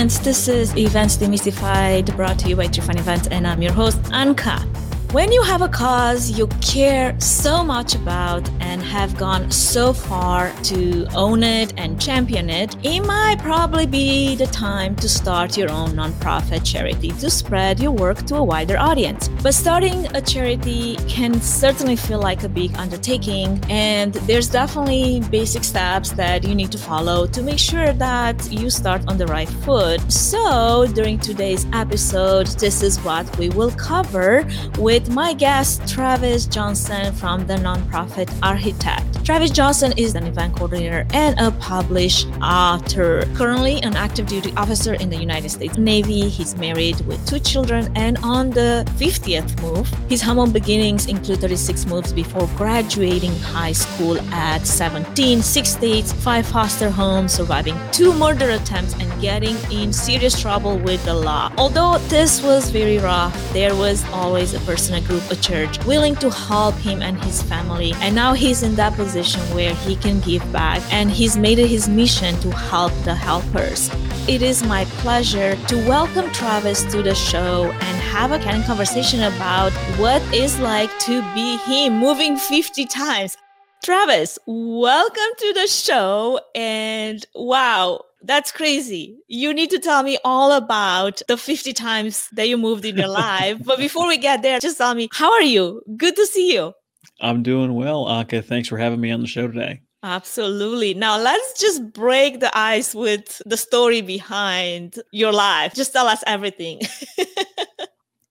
friends. This is Events Demystified, brought to you by Trifan Events, and I'm your host, Anka. When you have a cause you care so much about and have gone so far to own it and champion it, it might probably be the time to start your own nonprofit charity to spread your work to a wider audience. But starting a charity can certainly feel like a big undertaking, and there's definitely basic steps that you need to follow to make sure that you start on the right foot. So, during today's episode, this is what we will cover with with my guest, Travis Johnson from the nonprofit Architect. Travis Johnson is an event coordinator and a published author. Currently an active duty officer in the United States Navy, he's married with two children and on the 50th move. His humble beginnings include 36 moves before graduating high school at 17, six states, five foster homes, surviving two murder attempts, and getting in serious trouble with the law. Although this was very rough, there was always a person a group, a church, willing to help him and his family. And now he's in that position where he can give back and he's made it his mission to help the helpers. It is my pleasure to welcome Travis to the show and have a candid conversation about what it's like to be him moving 50 times. Travis, welcome to the show. And wow, that's crazy. You need to tell me all about the 50 times that you moved in your life. But before we get there, just tell me, how are you? Good to see you. I'm doing well, Anka. Thanks for having me on the show today. Absolutely. Now let's just break the ice with the story behind your life. Just tell us everything.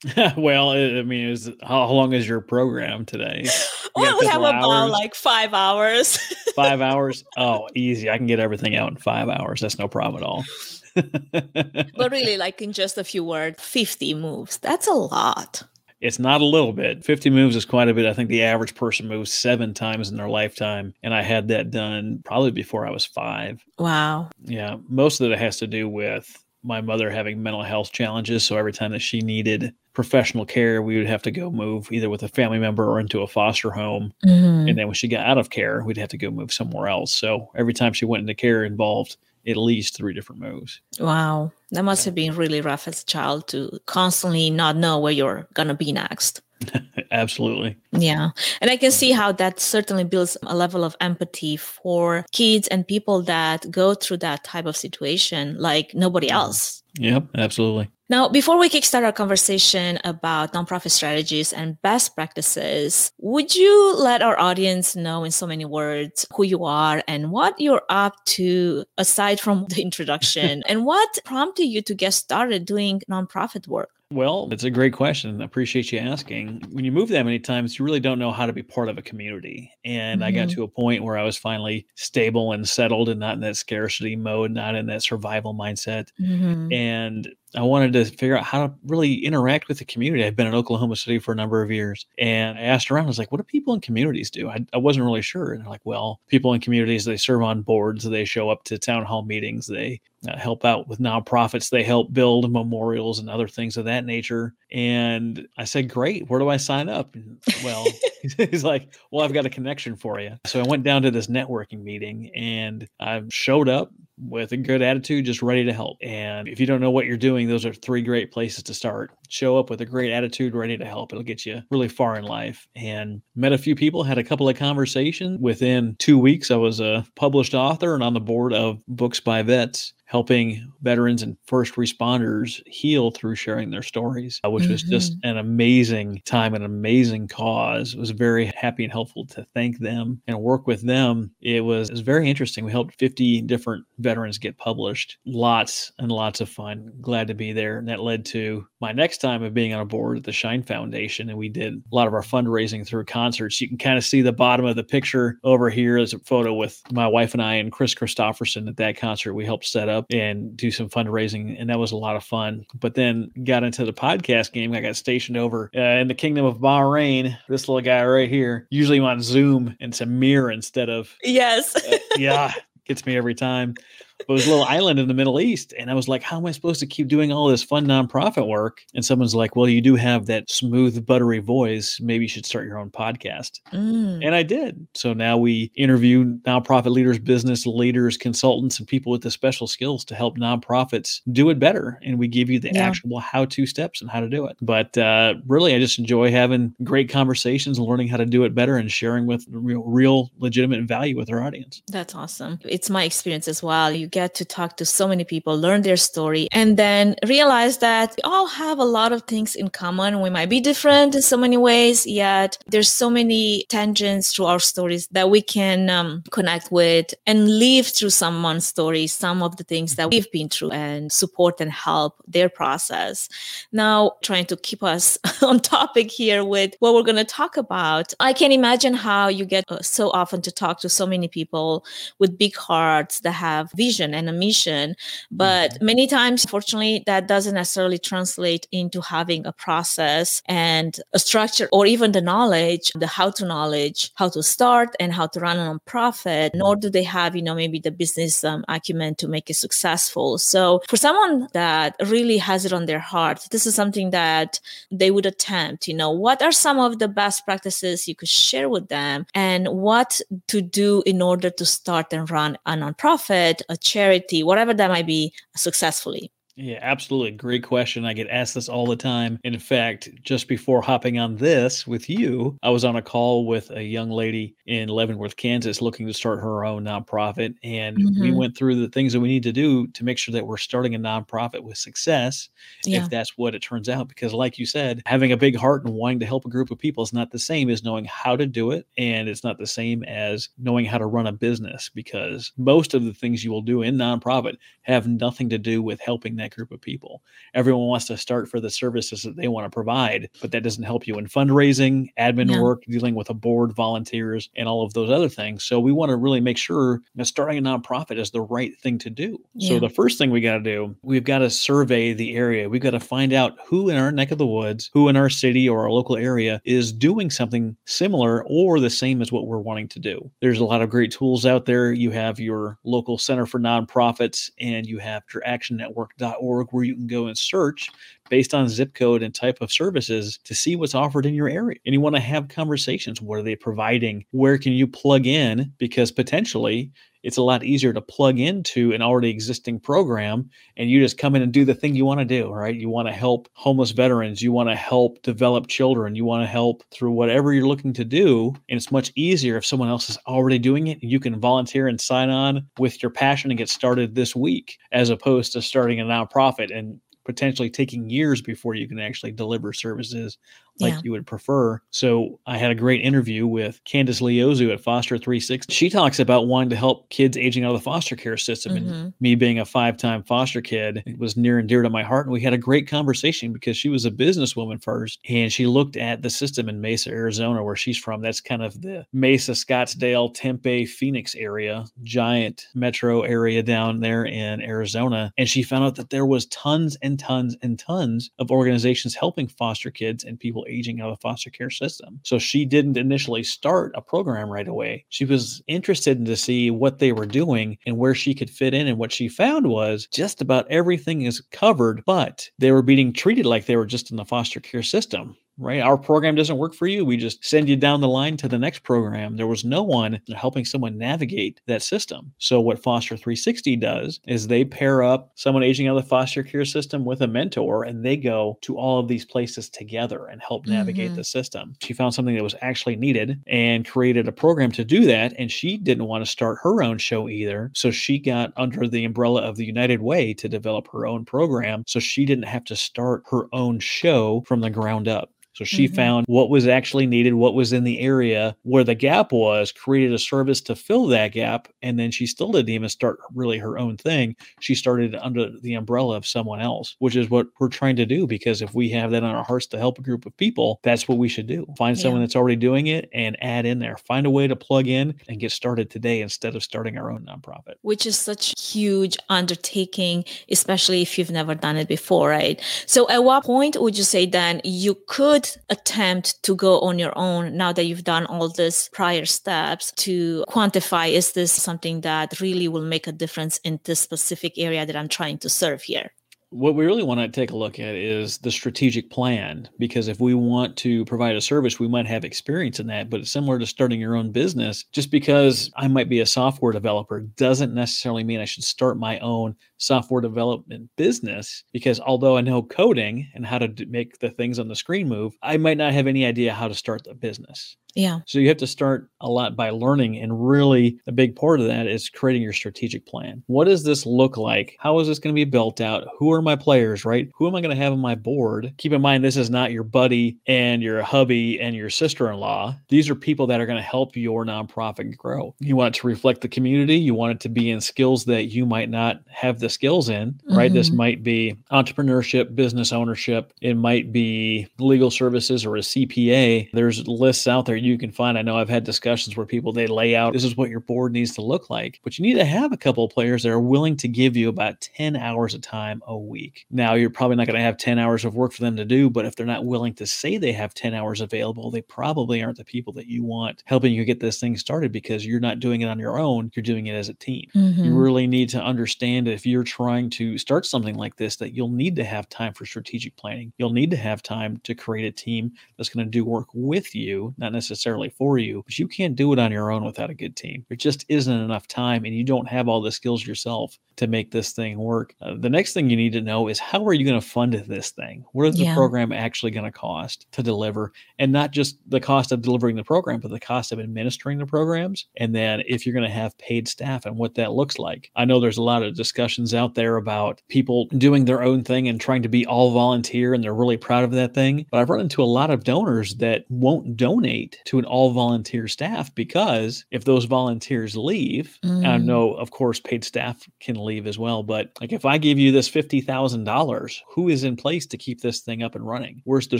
well, I mean, is how, long is your program today? You well, we have about hours? like five hours. five hours? Oh, easy. I can get everything out in five hours. That's no problem at all. but really, like in just a few words, 50 moves. That's a lot. It's not a little bit. 50 moves is quite a bit. I think the average person moves seven times in their lifetime. And I had that done probably before I was five. Wow. Yeah. Most of it has to do with my mother having mental health challenges. So every time that she needed professional care, we would have to go move either with a family member or into a foster home. Mm-hmm. And then when she got out of care, we'd have to go move somewhere else. So every time she went into care involved at least three different moves. Wow. That must have been really rough as a child to constantly not know where you're going to be next. Absolutely. Yeah. And I can see how that certainly builds a level of empathy for kids and people that go through that type of situation like nobody mm-hmm. else. Yep, absolutely. Now, before we kickstart our conversation about nonprofit strategies and best practices, would you let our audience know in so many words who you are and what you're up to aside from the introduction and what prompted you to get started doing nonprofit work? Well, it's a great question. I appreciate you asking. When you move that many times, you really don't know how to be part of a community. And mm-hmm. I got mm-hmm. to a point where I was finally stable and settled and not in that scarcity mode, not in that survival mindset. Mm-hmm. And I wanted to figure out how to really interact with the community. I've been in Oklahoma City for a number of years and I asked around, I was like, what do people in communities do? I, I wasn't really sure. And they're like, well, people in communities, they serve on boards, they show up to town hall meetings, they uh, help out with nonprofits, they help build memorials and other things of that nature. And I said, great, where do I sign up? And, well, he's like, well, I've got a connection for you. So I went down to this networking meeting and I showed up with a good attitude, just ready to help. And if you don't know what you're doing, those are three great places to start. Show up with a great attitude, ready to help. It'll get you really far in life. And met a few people, had a couple of conversations. Within two weeks, I was a published author and on the board of Books by Vets helping veterans and first responders heal through sharing their stories, uh, which mm-hmm. was just mm-hmm. an amazing time, an amazing cause. It was very happy and helpful to thank them and work with them. It was, it was very interesting. We helped 50 different veterans get published. Lots and lots of fun. Glad to be there. And that led to my next time of being on a board at the Shine Foundation. And we did a lot of our fundraising through concerts. You can kind of see the bottom of the picture over here as a photo with my wife and I and Kris Kristofferson at that concert we helped set up and do some fundraising, and that was a lot of fun. But then got into the podcast game. I got stationed over uh, in the Kingdom of Bahrain. This little guy right here, usually on Zoom and Samir instead of yes, uh, yeah, gets me every time. It was a little island in the Middle East. And I was like, how am I supposed to keep doing all this fun nonprofit work? And someone's like, well, you do have that smooth, buttery voice. Maybe you should start your own podcast. Mm. And I did. So now we interview nonprofit leaders, business leaders, consultants, and people with the special skills to help nonprofits do it better. And we give you the yeah. actual how to steps and how to do it. But uh, really, I just enjoy having great conversations and learning how to do it better and sharing with real, real legitimate value with our audience. That's awesome. It's my experience as well. You get to talk to so many people, learn their story, and then realize that we all have a lot of things in common. We might be different in so many ways, yet there's so many tangents to our stories that we can um, connect with and live through someone's story, some of the things that we've been through and support and help their process. Now, trying to keep us on topic here with what we're going to talk about, I can imagine how you get uh, so often to talk to so many people with big hearts that have vision and a mission. But mm-hmm. many times, unfortunately, that doesn't necessarily translate into having a process and a structure or even the knowledge, the how to knowledge, how to start and how to run a nonprofit, nor do they have, you know, maybe the business um, acumen to make it successful. So for someone that really has it on their heart, this is something that they would attempt, you know, what are some of the best practices you could share with them and what to do in order to start and run a nonprofit, a charity, whatever that might be, successfully. Yeah, absolutely. Great question. I get asked this all the time. In fact, just before hopping on this with you, I was on a call with a young lady in Leavenworth, Kansas, looking to start her own nonprofit. And mm-hmm. we went through the things that we need to do to make sure that we're starting a nonprofit with success, yeah. if that's what it turns out. Because, like you said, having a big heart and wanting to help a group of people is not the same as knowing how to do it. And it's not the same as knowing how to run a business because most of the things you will do in nonprofit have nothing to do with helping that group of people. Everyone wants to start for the services that they want to provide, but that doesn't help you in fundraising, admin work, dealing with a board, volunteers, and all of those other things. So we want to really make sure that starting a nonprofit is the right thing to do. Yeah. So the first thing we got to do, we've got to survey the area. We've got to find out who in our neck of the woods, who in our city or our local area is doing something similar or the same as what we're wanting to do. There's a lot of great tools out there. You have your local Center for Nonprofits and you have your actionnetwork.org where you can go and search based on zip code and type of services to see what's offered in your area. And you want to have conversations. What are they providing? Where can you plug in? Because potentially it's a lot easier to plug into an already existing program and you just come in and do the thing you want to do, right? You want to help homeless veterans, you want to help develop children, you want to help through whatever you're looking to do. And it's much easier if someone else is already doing it you can volunteer and sign on with your passion and get started this week as opposed to starting a nonprofit and potentially taking years before you can actually deliver services like yeah. you would prefer. So I had a great interview with Candice Leozu at Foster 360. She talks about wanting to help kids aging out of the foster care system. Mm-hmm. And me being a five-time foster kid, it was near and dear to my heart. And we had a great conversation because she was a businesswoman first. And she looked at the system in Mesa, Arizona, where she's from. That's kind of the Mesa, Scottsdale, Tempe, Phoenix area, giant metro area down there in Arizona. And she found out that there was tons and tons and tons of organizations helping foster kids and people aging out of the foster care system. So she didn't initially start a program right away. She was interested in to see what they were doing and where she could fit in. And what she found was just about everything is covered, but they were being treated like they were just in the foster care system right? Our program doesn't work for you. We just send you down the line to the next program. There was no one helping someone navigate that system. So, what Foster 360 does is they pair up someone aging out of the foster care system with a mentor and they go to all of these places together and help navigate mm-hmm. the system. She found something that was actually needed and created a program to do that. And she didn't want to start her own show either. So, she got under the umbrella of the United Way to develop her own program. So, she didn't have to start her own show from the ground up. So she mm-hmm. found what was actually needed, what was in the area where the gap was, created a service to fill that gap. And then she still didn't even start really her own thing. She started under the umbrella of someone else, which is what we're trying to do. Because if we have that on our hearts to help a group of people, that's what we should do. Find yeah. someone that's already doing it and add in there. Find a way to plug in and get started today instead of starting our own nonprofit. Which is such a huge undertaking, especially if you've never done it before, right? So at what point would you say then you could attempt to go on your own now that you've done all this prior steps to quantify is this something that really will make a difference in this specific area that I'm trying to serve here? what we really want to take a look at is the strategic plan because if we want to provide a service we might have experience in that but it's similar to starting your own business just because i might be a software developer doesn't necessarily mean i should start my own software development business because although i know coding and how to make the things on the screen move i might not have any idea how to start the business yeah. So you have to start a lot by learning. And really, a big part of that is creating your strategic plan. What does this look like? How is this going to be built out? Who are my players, right? Who am I going to have on my board? Keep in mind, this is not your buddy and your hubby and your sister in law. These are people that are going to help your nonprofit grow. You want it to reflect the community. You want it to be in skills that you might not have the skills in, right? Mm-hmm. This might be entrepreneurship, business ownership. It might be legal services or a CPA. There's lists out there you can find. I know I've had discussions where people they lay out this is what your board needs to look like, but you need to have a couple of players that are willing to give you about 10 hours of time a week. Now, you're probably not going to have 10 hours of work for them to do, but if they're not willing to say they have 10 hours available, they probably aren't the people that you want helping you get this thing started because you're not doing it on your own, you're doing it as a team. Mm-hmm. You really need to understand if you're trying to start something like this that you'll need to have time for strategic planning. You'll need to have time to create a team that's going to do work with you, not necessarily necessarily for you, but you can't do it on your own without a good team. There just isn't enough time, and you don't have all the skills yourself to make this thing work. Uh, the next thing you need to know is how are you going to fund this thing? What is yeah. the program actually going to cost to deliver? And not just the cost of delivering the program, but the cost of administering the programs. And then if you're going to have paid staff and what that looks like. I know there's a lot of discussions out there about people doing their own thing and trying to be all volunteer and they're really proud of that thing. But I've run into a lot of donors that won't donate to an all volunteer staff because if those volunteers leave, mm. I know, of course, paid staff can leave as well. But like if I give you this $50,000, who is in place to keep this thing up and running? Where's the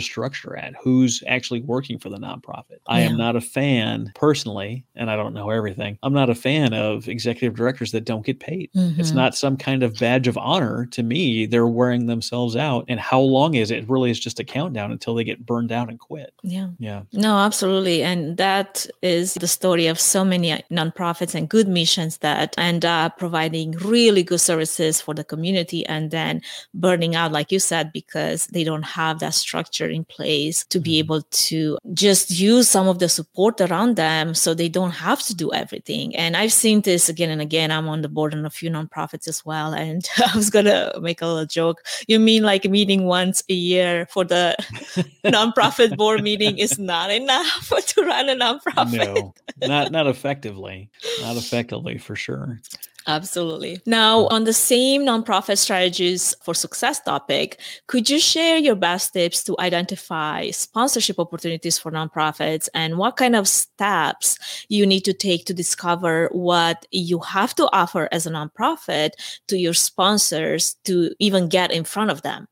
structure at? Who's actually working for the nonprofit? Yeah. I am not a fan personally, and I don't know everything. I'm not a fan of executive directors that don't get paid. Mm-hmm. It's not some kind of badge of honor to me. They're wearing themselves out. And how long is it? It really is just a countdown until they get burned out and quit. Yeah. Yeah. No, absolutely. And that is the story of so many nonprofits and good missions that end up providing really good services for the community and then burning out, like you said, because they don't have that structure in place to be mm-hmm. able to just use some of the support around them so they don't have to do everything. And I've seen this again and again. I'm on the board in a few nonprofits as well. And I was to make a little joke. You mean like meeting once a year for the nonprofit board meeting is not enough to run a nonprofit? No, not, not effectively. Not effectively for sure. Absolutely. Now, on the same nonprofit strategies for success topic, could you share your best tips to identify sponsorship opportunities for nonprofits and what kind of steps you need to take to discover what you have to offer as a nonprofit to your sponsors to even get in front of them?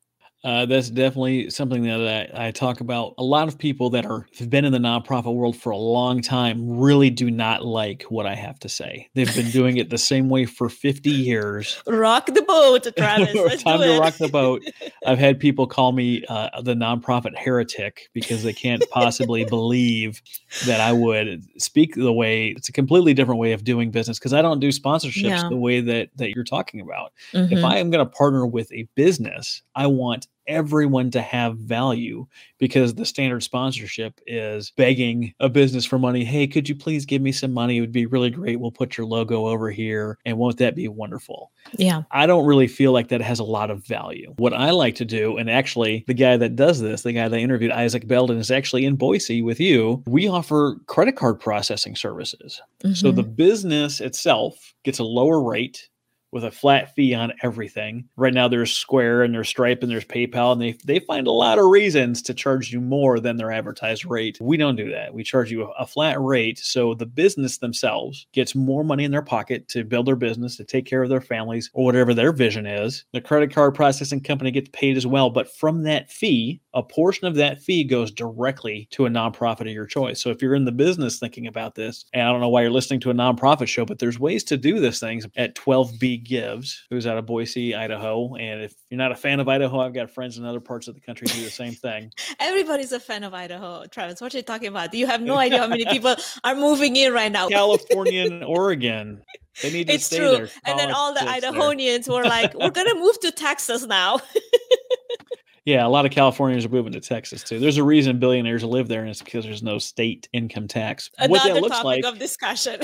Uh, that's definitely something that I, I, talk about. A lot of people that are have been in the nonprofit world for a long time really do not like what I have to say. They've been doing it the same way for 50 years. Rock the boat, Travis. Time to rock the boat. I've had people call me uh, the nonprofit heretic because they can't possibly believe that I would speak the way it's a completely different way of doing business because I don't do sponsorships yeah. the way that that you're talking about. Mm-hmm. If I am going to partner with a business, I want everyone to have value because the standard sponsorship is begging a business for money. Hey, could you please give me some money? It would be really great. We'll put your logo over here. And won't that be wonderful? Yeah. I don't really feel like that has a lot of value. What I like to do, and actually the guy that does this, the guy that interviewed, Isaac Belden, is actually in Boise with you. We offer credit card processing services. Mm-hmm. So the business itself gets a lower rate with a flat fee on everything. Right now there's Square and there's Stripe and there's PayPal and they they find a lot of reasons to charge you more than their advertised rate. We don't do that. We charge you a, flat rate so the business themselves gets more money in their pocket to build their business, to take care of their families or whatever their vision is. The credit card processing company gets paid as well, but from that fee, a portion of that fee goes directly to a nonprofit of your choice. So if you're in the business thinking about this, and I don't know why you're listening to a nonprofit show, but there's ways to do this things at 12B Gives, who's out of Boise, Idaho. And if you're not a fan of Idaho, I've got friends in other parts of the country do the same thing. Everybody's a fan of Idaho, Travis. What are you talking about? You have no idea how many people are moving in right now. California and Oregon. They need to it's stay true. there. And then all the Idahoans there. Were like, we're going to move to Texas now. Yeah, a lot of Californians are moving to Texas too. There's a reason billionaires live there, and it's because there's no state income tax. what Another that looks topic like, of discussion.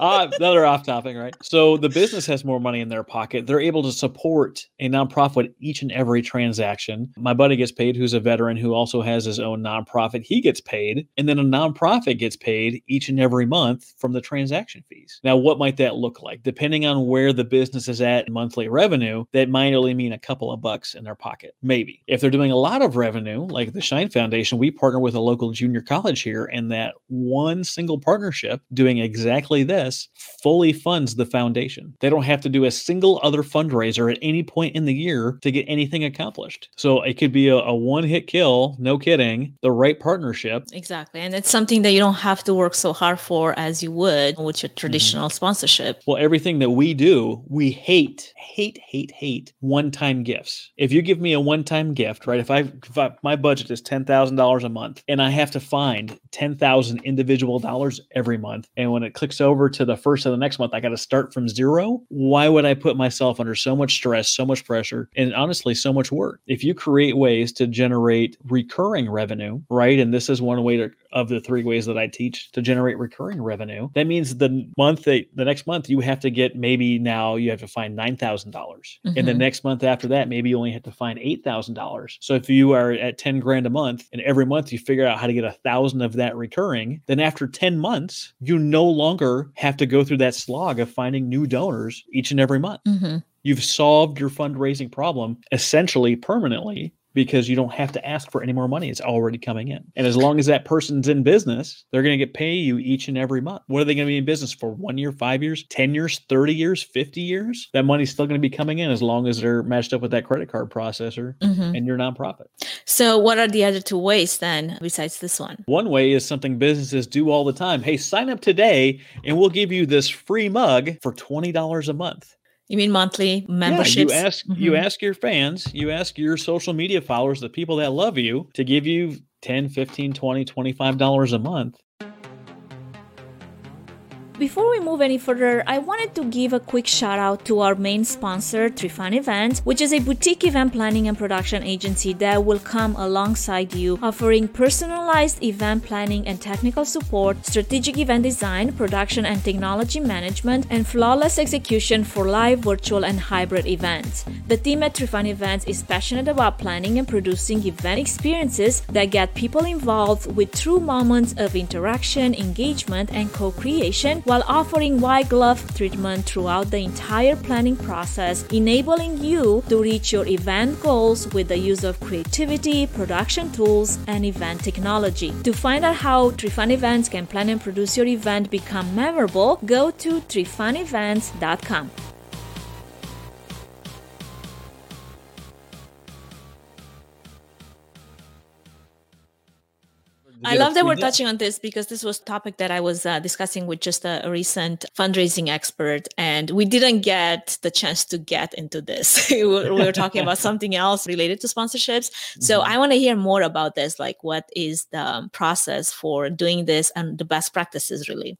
Uh, another off topic, right? So the business has more money in their pocket. They're able to support a nonprofit each and every transaction. My buddy gets paid, who's a veteran who also has his own nonprofit. He gets paid, and then a nonprofit gets paid each and every month from the transaction fees. Now, what might that look like? Depending on where the business is at monthly revenue, that might only mean a couple of bucks in their pocket, maybe. If they're doing a lot of revenue, like the Shine Foundation, we partner with a local junior college here, and that one single partnership doing exactly this fully funds the foundation. They don't have to do a single other fundraiser at any point in the year to get anything accomplished. So it could be a, a one hit kill, no kidding, the right partnership. exactly. And it's something that you don't have to work so hard for as you would with your mm-hmm. traditional sponsorship. Well, everything that we do, we hate, hate, hate, hate one time gifts. If you give me a one time gift, right? If I, if I my budget is ten thousand dollars a month, and I have to find ten thousand individual dollars every month, and when it clicks over to the first of the next month, I got to start from zero. Why would I put myself under so much stress, so much pressure, and honestly, so much work? If you create ways to generate recurring revenue, right? And this is one way to, of the three ways that I teach to generate recurring revenue. That means the month that the next month you have to get maybe now you have to find nine thousand dollars, and the Mhm. next month after that maybe you only have to find eight thousand dollars. So if you are at ten grand a month, and every month you figure out how to get a thousand of that recurring, then after ten months you no longer have to go through that slog of finding new donors each and every month. Mhm. You've solved your fundraising problem essentially permanently because you don't have to ask for any more money. It's already coming in. And as long as that person's in business, they're going to get pay you each and every month. What are they going to be in business for? One year, five years, 10 years, 30 years, 50 years? That money's still going to be coming in as long as they're matched up with that credit card processor Mhm. and your nonprofit. So, what are the other two ways then, besides this one? One way is something businesses do all the time. Hey, sign up today and we'll give you this free mug for $20 a month. You mean monthly memberships? Yeah, you ask you Mhm. ask your fans, you ask your social media followers, the people that love you, to give you 10, 15, 20, 25 dollars a month. Before we move any further, I wanted to give a quick shout out to our main sponsor, Trifan Events, which is a boutique event planning and production agency that will come alongside you, offering personalized event planning and technical support, strategic event design, production and technology management, and flawless execution for live, virtual, and hybrid events. The team at Trifan Events is passionate about planning and producing event experiences that get people involved with true moments of interaction, engagement, and co creation while offering white glove treatment throughout the entire planning process, enabling you to reach your event goals with the use of creativity, production tools, and event technology. To find out how Trifan Events can plan and produce your event become memorable, go to trifanevents.com. I love that we're touching on this because this was a topic that I was uh, discussing with just a, a recent fundraising expert, and we didn't get the chance to get into this. we, were, talking about something else related to sponsorships. So Mhm. I want to hear more about this. Like, what is the um, process for doing this and the best practices, really?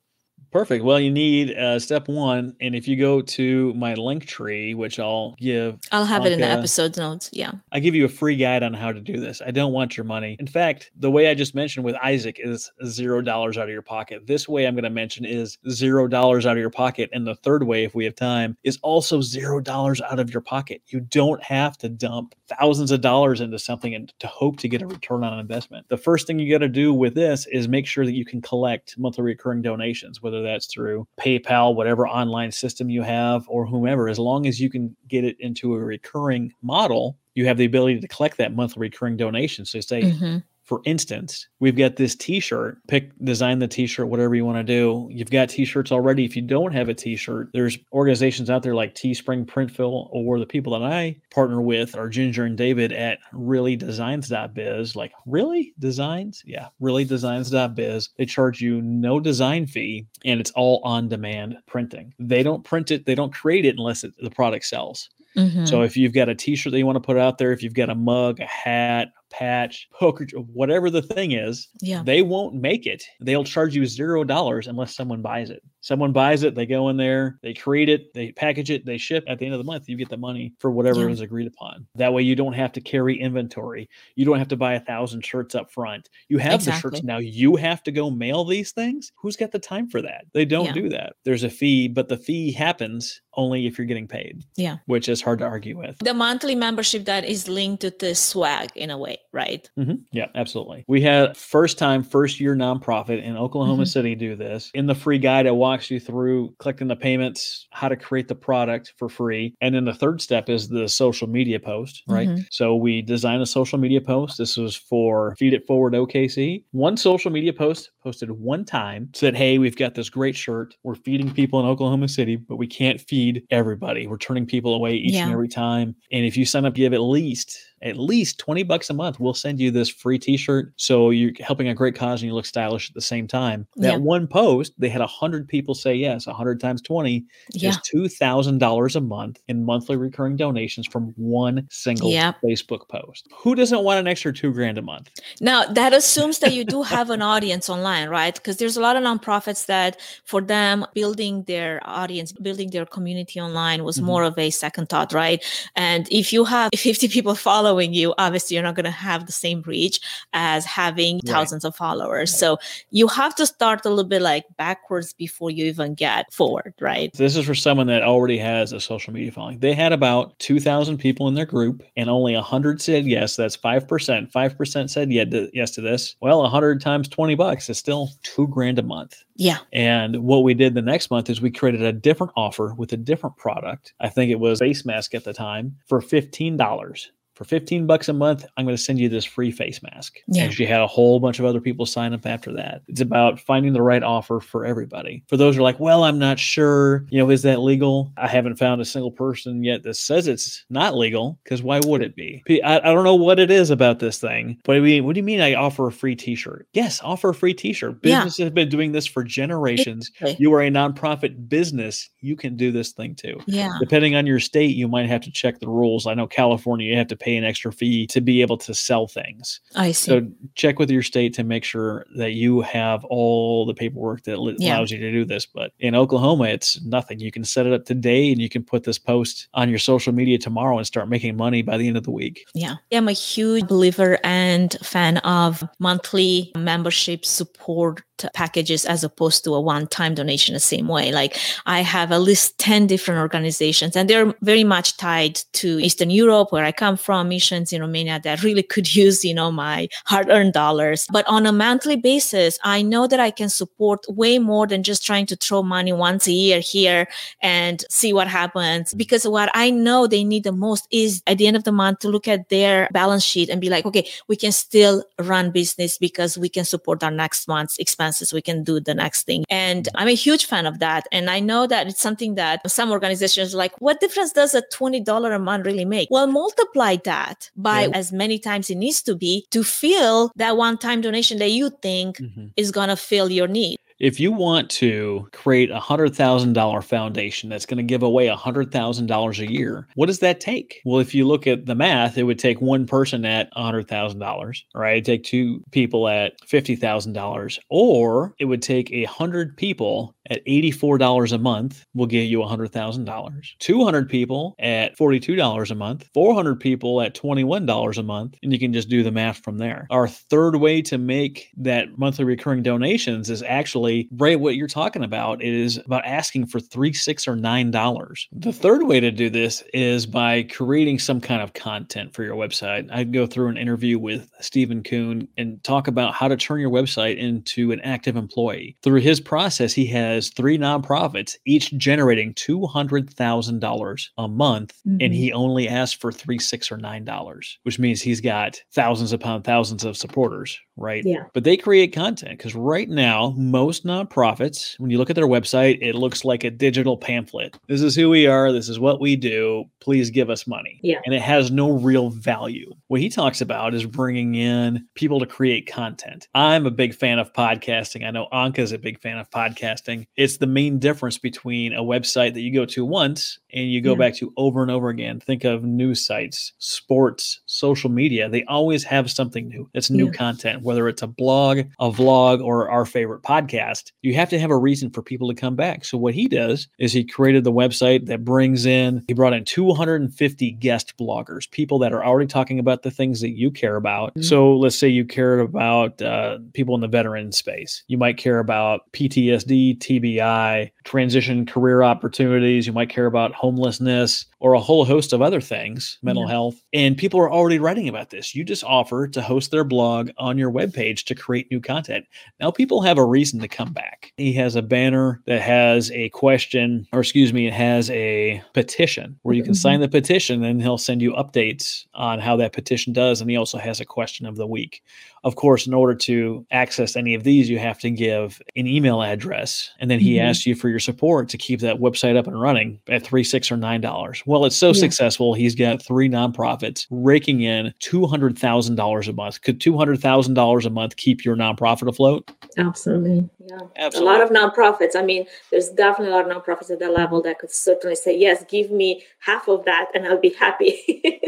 Perfect. Well, you need uh, step one, and if you go to my link tree, which I'll give, I'll have it in the episode notes. Yeah. I give you a free guide on how to do this. I don't want your money. In fact, the way I just mentioned with Isaac is zero dollars out of your pocket. This way I'm going to mention is zero dollars out of your pocket. And the third way, if we have time, is also zero dollars out of your pocket. You don't have to dump thousands of dollars into something and to hope to get a return on investment. The first thing you got to do with this is make sure that you can collect monthly recurring donations, whether that's through PayPal, whatever online system you have, or whomever. As long as you can get it into a recurring model, you have the ability to collect that monthly recurring donation. So say, Mhm. For instance, we've got this t-shirt. Pick design the t-shirt, whatever you want to do. You've got t-shirts already. If you don't have a t-shirt, there's organizations out there like Teespring, Printful, or the people that I partner with are Ginger and David at reallydesigns.biz. Like, really? Designs? Yeah, reallydesigns.biz. They charge you no design fee and it's all on demand printing. They don't print it, they don't create it unless it, the product sells. Mm-hmm. So if you've got a t-shirt that you want to put out there, if you've got a mug, a hat, patch, poker, whatever the thing is, yeah. they won't make it. They'll charge you zero dollars unless someone buys it. Someone buys it, they go in there, they create it, they package it, they ship. At the end of the month, you get the money for whatever yeah. was agreed upon. That way, you don't have to carry inventory. You don't have to buy a thousand shirts up front. You have exactly. the shirts now. You have to go mail these things. Who's got the time for that? They don't yeah. do that. There's a fee, but the fee happens only if you're getting paid. Yeah. Which is hard to argue with. The monthly membership that is linked to the swag in a way, right? Mm-hmm. Yeah, absolutely. We had first time, first year nonprofit in Oklahoma mm-hmm. City do this. In the free guide, it walks you through collecting the payments, how to create the product for free. And then the third step is the social media post, right? Mm-hmm. So we designed a social media post. This was for Feed It Forward OKC. One social media post posted one time said, Hey, we've got this great shirt. We're feeding people in Oklahoma City, but we can't feed everybody. We're turning people away each yeah. and every time. And if you sign up, give at least at least 20 bucks a month, we'll send you this free t-shirt. So you're helping a great cause and you look stylish at the same time. That yeah. one post, they had a hundred people say yes, a hundred times 20 yeah. is $2,000 a month in monthly recurring donations from one single. Facebook post. Who doesn't want an extra two grand a month? Now that assumes that you do have an audience online, right? Because there's a lot of nonprofits that for them building their audience, building their community online was mm-hmm. more of a second thought, right? And if you have 50 people follow following you, obviously you're not going to have the same reach as having right. thousands of followers. Right. So you have to start a little bit like backwards before you even get forward, right? This is for someone that already has a social media following. They had about 2,000 people in their group and only 100 said yes. That's 5%. 5% said yes to this. Well, 100 times 20 bucks is still two grand a month. Yeah. And what we did the next month is we created a different offer with a different product. I think it was face mask at the time for $15 for 15 bucks a month, I'm going to send you this free face mask. Yeah. And she had a whole bunch of other people sign up after that. It's about finding the right offer for everybody. For those who are like, well, I'm not sure, you know, is that legal? I haven't found a single person yet that says it's not legal because why would it be? I, I don't know what it is about this thing, but I mean, what do you mean I offer a free t shirt? Yes, offer a free t shirt. Businesses yeah. have been doing this for generations. Exactly. You are a nonprofit business. You can do this thing too. Yeah. Depending on your state, you might have to check the rules. I know California, you have to pay an extra fee to be able to sell things. I see. So check with your state to make sure that you have all the paperwork that yeah. allows you to do this. But in Oklahoma, it's nothing. You can set it up today and you can put this post on your social media tomorrow and start making money by the end of the week. Yeah. I'm a huge believer and fan of monthly membership support packages as opposed to a one time donation the same way. Like I have at least 10 different organizations and they're very much tied to Eastern Europe, where I come from, missions in Romania that really could use, you know, my hard earned dollars. But on a monthly basis, I know that I can support way more than just trying to throw money once a year here and see what happens. Because what I know they need the most is at the end of the month to look at their balance sheet and be like, okay, we can still run business because we can support our next month's expenses. We can do the next thing. And I'm a huge fan of that. And I know that it's something that some organizations are like, what difference does a $20 a month really make? Well, multiply that by yeah. as many times it needs to be to fill that one time donation that you think mm-hmm. is going to fill your need if you want to create a hundred thousand dollar foundation that's going to give away a hundred thousand dollars a year, what does that take? Well, if you look at the math, it would take one person at a hundred thousand dollars, right? It'd take two people at fifty thousand dollars, or it would take a hundred people at $84 a month will get you $100,000. 200 people at $42 a month, 400 people at $21 a month, and you can just do the math from there. Our third way to make that monthly recurring donations is actually right what you're talking about. It is about asking for three, six, or nine dollars. The third way to do this is by creating some kind of content for your website. I'd go through an interview with Stephen Kuhn and talk about how to turn your website into an active employee. Through his process, he had has three nonprofits, each generating $200,000 a month. Mm-hmm. And he only asked for three, six, or nine dollars, which means he's got thousands upon thousands of supporters, right? Yeah. But they create content because right now, most nonprofits, when you look at their website, it looks like a digital pamphlet. This is who we are. This is what we do. Please give us money. Yeah. And it has no real value. What he talks about is bringing in people to create content. I'm a big fan of podcasting. I know Anka is a big fan of podcasting. It's the main difference between a website that you go to once and you go yeah. back to over and over again. Think of news sites, sports, social media. They always have something new. It's new yeah. content, whether it's a blog, a vlog, or our favorite podcast. You have to have a reason for people to come back. So what he does is he created the website that brings in, he brought in 250 guest bloggers, people that are already talking about the things that you care about. Mm-hmm. So let's say you care about uh, people in the veteran space. You might care about PTSD, TBI, transition career opportunities. You might care about homelessness or a whole host of other things, mental yeah. health. And people are already writing about this. You just offer to host their blog on your webpage to create new content. Now people have a reason to come back. He has a banner that has a question, or excuse me, it has a petition where you can mm-hmm. sign the petition and he'll send you updates on how that petition does. And he also has a question of the week. Of course, in order to access any of these, you have to give an email address. And then he mm-hmm. asks you for your support to keep that website up and running at three, six, or nine dollars. Well, it's so yeah. successful. He's got three nonprofits raking in two hundred thousand dollars a month. Could two hundred thousand dollars a month keep your nonprofit afloat? Absolutely. Yeah. Absolutely. A lot of nonprofits. I mean, there's definitely a lot of nonprofits at that level that could certainly say, yes, give me half of that and I'll be happy.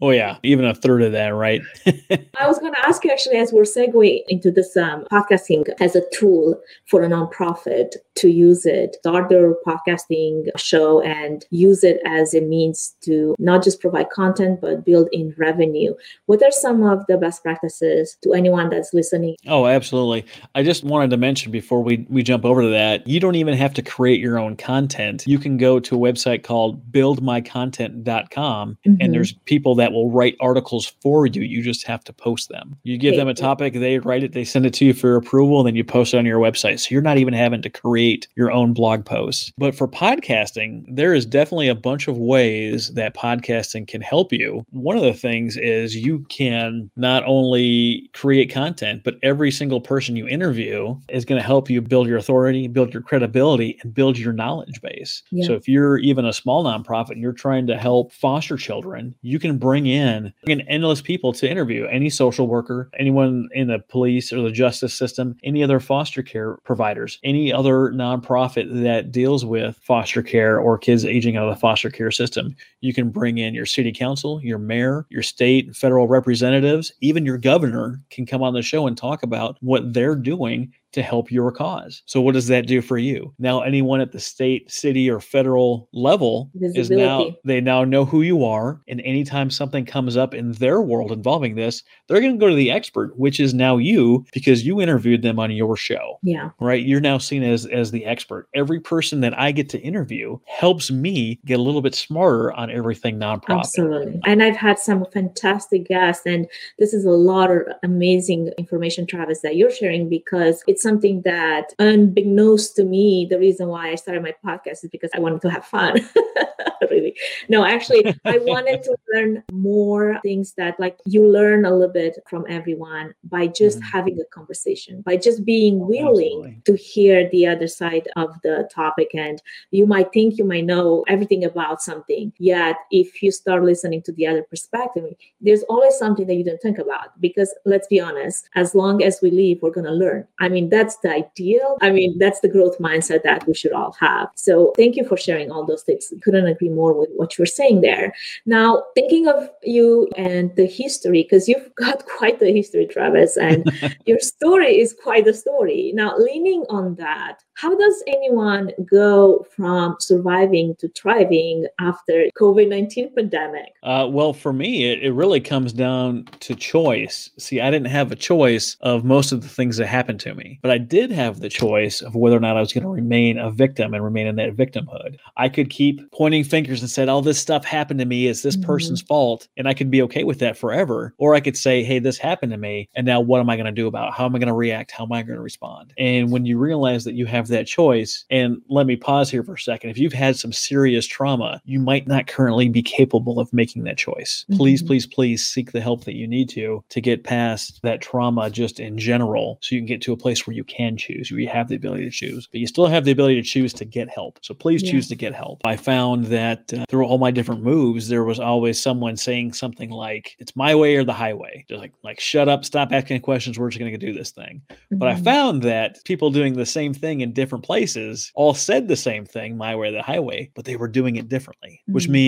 Oh yeah, even a third of that, right? I was going to ask you actually, as we're segueing into this um, podcasting as a tool for a nonprofit to use it, start their podcasting show and use it as a means to not just provide content but build in revenue. What are some of the best practices to anyone that's listening? Oh, absolutely. I just wanted to mention before we we jump over to that, you don't even have to create your own content. You can go to a website called buildmycontent.com mm-hmm. and there's people that will write articles for you. You just have to post them. You give them a topic, they write it, they send it to you for approval, and then you post it on your website. So you're not even having to create your own blog posts. But for podcasting, there is definitely a bunch of ways that podcasting can help you. One of the things is you can not only create content, but every single person you interview is going to help you build your authority, build your credibility, and build your knowledge base. Yeah. So if you're even a small nonprofit and you're trying to help foster children, you can bring bring in bring in endless people to interview any social worker, anyone in the police or the justice system, any other foster care providers, any other nonprofit that deals with foster care or kids aging out of the foster care system. You can bring in your city council, your mayor, your state, federal representatives, even your governor can come on the show and talk about what they're doing to help your cause. So what does that do for you? Now anyone at the state, city or federal level is now they now know who you are and anytime something comes up in their world involving this, they're going to go to the expert, which is now you because you interviewed them on your show. Yeah. Right? You're now seen as as the expert. Every person that I get to interview helps me get a little bit smarter on everything nonprofit. Absolutely. And I've had some fantastic guests and this is a lot of amazing information Travis that you're sharing because it's something that, unbeknownst to me, the reason why I started my podcast is because I wanted to have fun. really. No, actually, I wanted to learn more things that, like, you learn a little bit from everyone by just mm-hmm. having a conversation, by just being willing Absolutely. to hear the other side of the topic. And you might think you might know everything about something, yet, if you start listening to the other perspective, there's always something that you don't think about. Because let's be honest, as long as we live, we're going to learn. I mean, that's the ideal. I mean, that's the growth mindset that we should all have. So thank you for sharing all those things. Couldn't agree more with what you're saying there. Now, thinking of you and the history, because you've got quite the history, Travis, and your story is quite a story. Now, leaning on that, how does anyone go from surviving to thriving after COVID-19 pandemic? Uh, well, for me, it, it really comes down to choice. See, I didn't have a choice of most of the things that happened to me me. But I did have the choice of whether or not I was going to remain a victim and remain in that victimhood. I could keep pointing fingers and said, "All this stuff happened to me. It's this mm-hmm. person's fault," and I could be okay with that forever. Or I could say, "Hey, this happened to me, and now what am I going to do about? It? How am I going to react? How am I going to respond?" And when you realize that you have that choice, and let me pause here for a second. If you've had some serious trauma, you might not currently be capable of making that choice. Mm-hmm. Please, please, please seek the help that you need to to get past that trauma just in general, so you can get to a place where you can choose, where you have the ability to choose, but you still have the ability to choose to get help. So please yeah. choose to get help. I found that uh, through all my different moves, there was always someone saying something like, "It's my way or the highway." Just like, like, shut up, stop asking questions. We're just going to do this thing. Mm-hmm. But I mm-hmm. found that people doing the same thing in different places all said the same thing, "My way or the highway," but they were doing it differently, mm-hmm. which means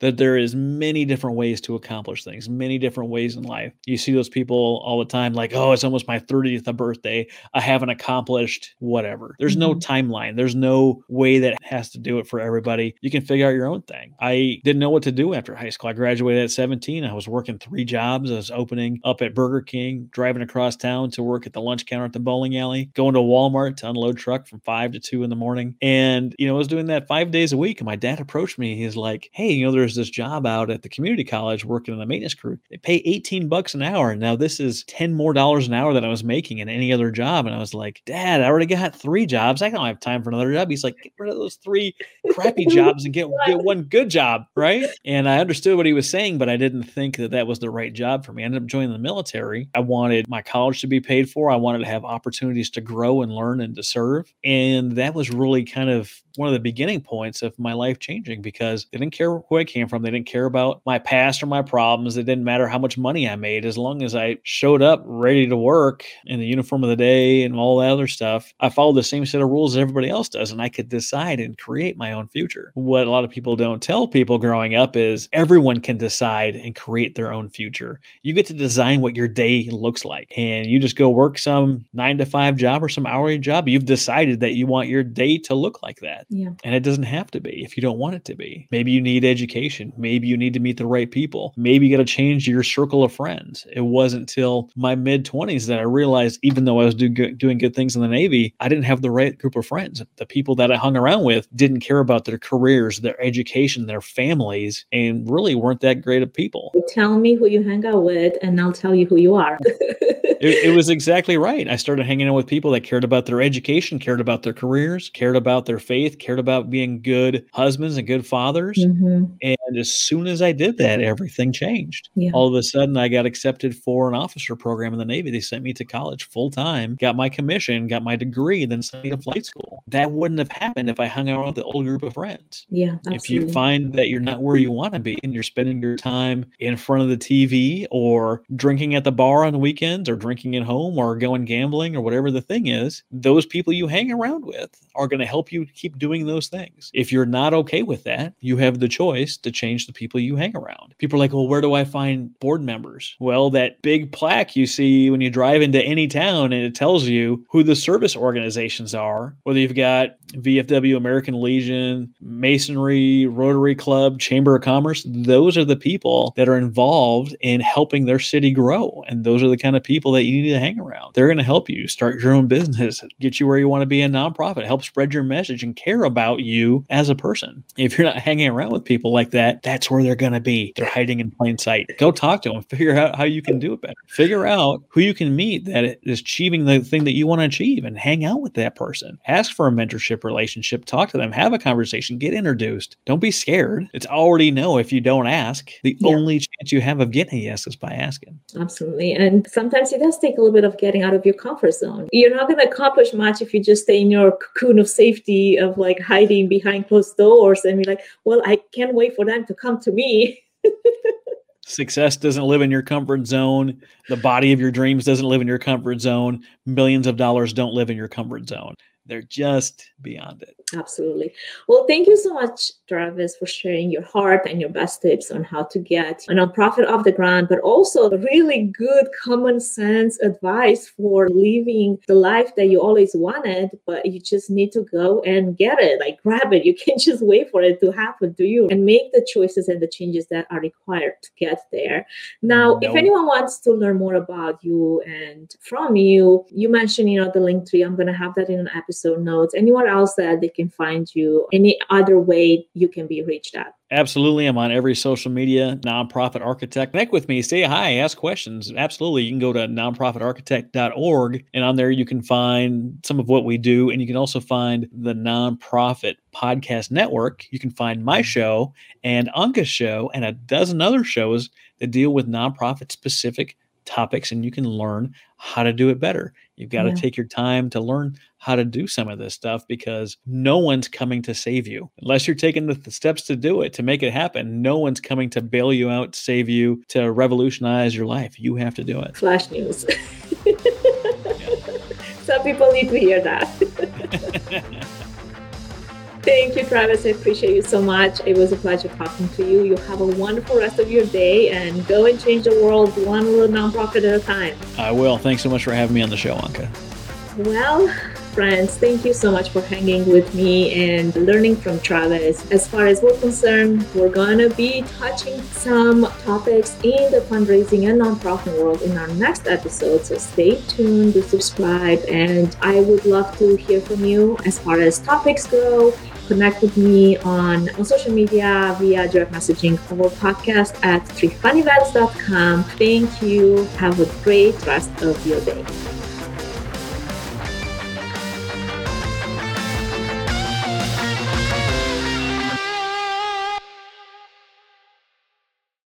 that there is many different ways to accomplish things, many different ways in life. You see those people all the time, like, "Oh, it's almost my 30th birthday. I haven't accomplished whatever." There's no mm-hmm. timeline. There's no way that has to do it for everybody. You can figure out your own thing. I didn't know what to do after high school. I graduated at 17. I was working three jobs. I was opening up at Burger King, driving across town to work at the lunch counter at the bowling alley, going to Walmart to unload truck from five to two in the morning. And, you know, I was doing that five days a week. And my dad approached me. He's like, Hey, you know, there's this job out at the community college working in the maintenance crew. They pay 18 bucks an hour. Now this is 10 more dollars an hour than I was making in any other job. And I was like, Dad, I already got three jobs. I don't have time for another job. He's like, get rid of those three crappy jobs and get, get one good job. Right. And I understood what he was saying, but I didn't think that that was the right job for me. I ended up joining the military. I wanted my college to be paid for. I wanted to have opportunities to grow and learn and to serve. And that was really kind of one of the beginning points of my life changing because they didn't care who I came from. They didn't care about my past or my problems. It didn't matter how much money I made. As long as I showed up ready to work in the uniform of the day and all that other stuff, I followed the same set of rules as everybody else does. And I could decide and create my own future. What a lot of people don't tell people growing up is everyone can decide and create their own future. You get to design what your day looks like. And you just go work some nine to five job or some hourly job. You've decided that you want your day to look like that that. Yeah. And it doesn't have to be if you don't want it to be. Maybe you need education. Maybe you need to meet the right people. Maybe you got to change your circle of friends. It wasn't till my mid 20s that I realized, even though I was do doing good things in the Navy, I didn't have the right group of friends. The people that I hung around with didn't care about their careers, their education, their families, and really weren't that great of people. Tell me who you hang out with, and I'll tell you who you are. it, it, was exactly right. I started hanging out with people that cared about their education, cared about their careers, cared about their faith, cared about being good husbands and good fathers. Mm-hmm. And as soon as I did that, everything changed. Yeah. All of a sudden, I got accepted for an officer program in the Navy. They sent me to college full time, got my commission, got my degree, then sent me to flight school. That wouldn't have happened if I hung out with the old group of friends. Yeah. Absolutely. If you find that you're not where you want to be and you're spending your time in front of the TV or drinking at the bar on the weekends or drinking at home or going gambling or whatever the thing is, those people you hang around with are going to help you keep doing those things. If you're not okay with that, you have the choice to change the people you hang around. People are like, well, where do I find board members? Well, that big plaque you see when you drive into any town and it tells you who the service organizations are, whether you've got VFW, American Legion, Masonry, Rotary Club, Chamber of Commerce, those are the people that are involved in helping their city grow. And those are the kind of people that you need to hang around. They're going to help you start your own business, get you where you want to be a nonprofit, help spread your message and care about you as a person. If you're not hanging around with people like that, that's where they're going to be. They're hiding in plain sight. Go talk to them, figure out how you can do it better. Figure out who you can meet that is achieving the thing that you want to achieve and hang out with that person. Ask for a mentorship relationship, talk to them, have a conversation, get introduced. Don't be scared. It's already no if you don't ask. The yeah. only chance you have of getting a yes is by asking. Absolutely. And sometimes it does take a little bit of getting out of your comfort zone. You're not going to accomplish much if you just stay in your cocoon of safety of like hiding behind closed doors and be like, well, I can't wait for them to come to me. Success doesn't live in your comfort zone. The body of your dreams doesn't live in your comfort zone. Millions of dollars don't live in your comfort zone. They're just beyond it. Absolutely. Well, thank you so much, Travis, for sharing your heart and your best tips on how to get a nonprofit off the ground, but also really good common sense advice for living the life that you always wanted, but you just need to go and get it, like grab it. You can't just wait for it to happen to you and make the choices and the changes that are required to get there. Now, no. if anyone wants to learn more about you and from you, you mentioned, you know, the Linktree. I'm going to have that in an episode notes. Anyone else that they can find you, any other way you can be reached at? Absolutely. I'm on every social media, nonprofit architect. Connect with me, say hi, ask questions. Absolutely. You can go to nonprofitarchitect.org, and on there you can find some of what we do. And you can also find the nonprofit podcast network. You can find my show and Anka's show and a dozen other shows that deal with nonprofit specific topics and you can learn how to do it better. You've got yeah. to take your time to learn how to do some of this stuff because no one's coming to save you unless you're taking the, the steps to do it to make it happen. No one's coming to bail you out, save you, to revolutionize your life. You have to do it. Flash news. Some people need to hear that. Thank you, Travis. I appreciate you so much. It was a pleasure talking to you. You have a wonderful rest of your day and go and change the world one little nonprofit at a time. I will. Thanks so much for having me on the show, Anka. Well, friends, thank you so much for hanging with me and learning from Travis. As far as we're concerned, we're going to be touching some topics in the fundraising and nonprofit world in our next episode. So stay tuned, to subscribe, and I would love to hear from you as far as topics go connect with me on, on social media via direct messaging or podcast at threefunevents.com. Thank you. Have a great rest of your day.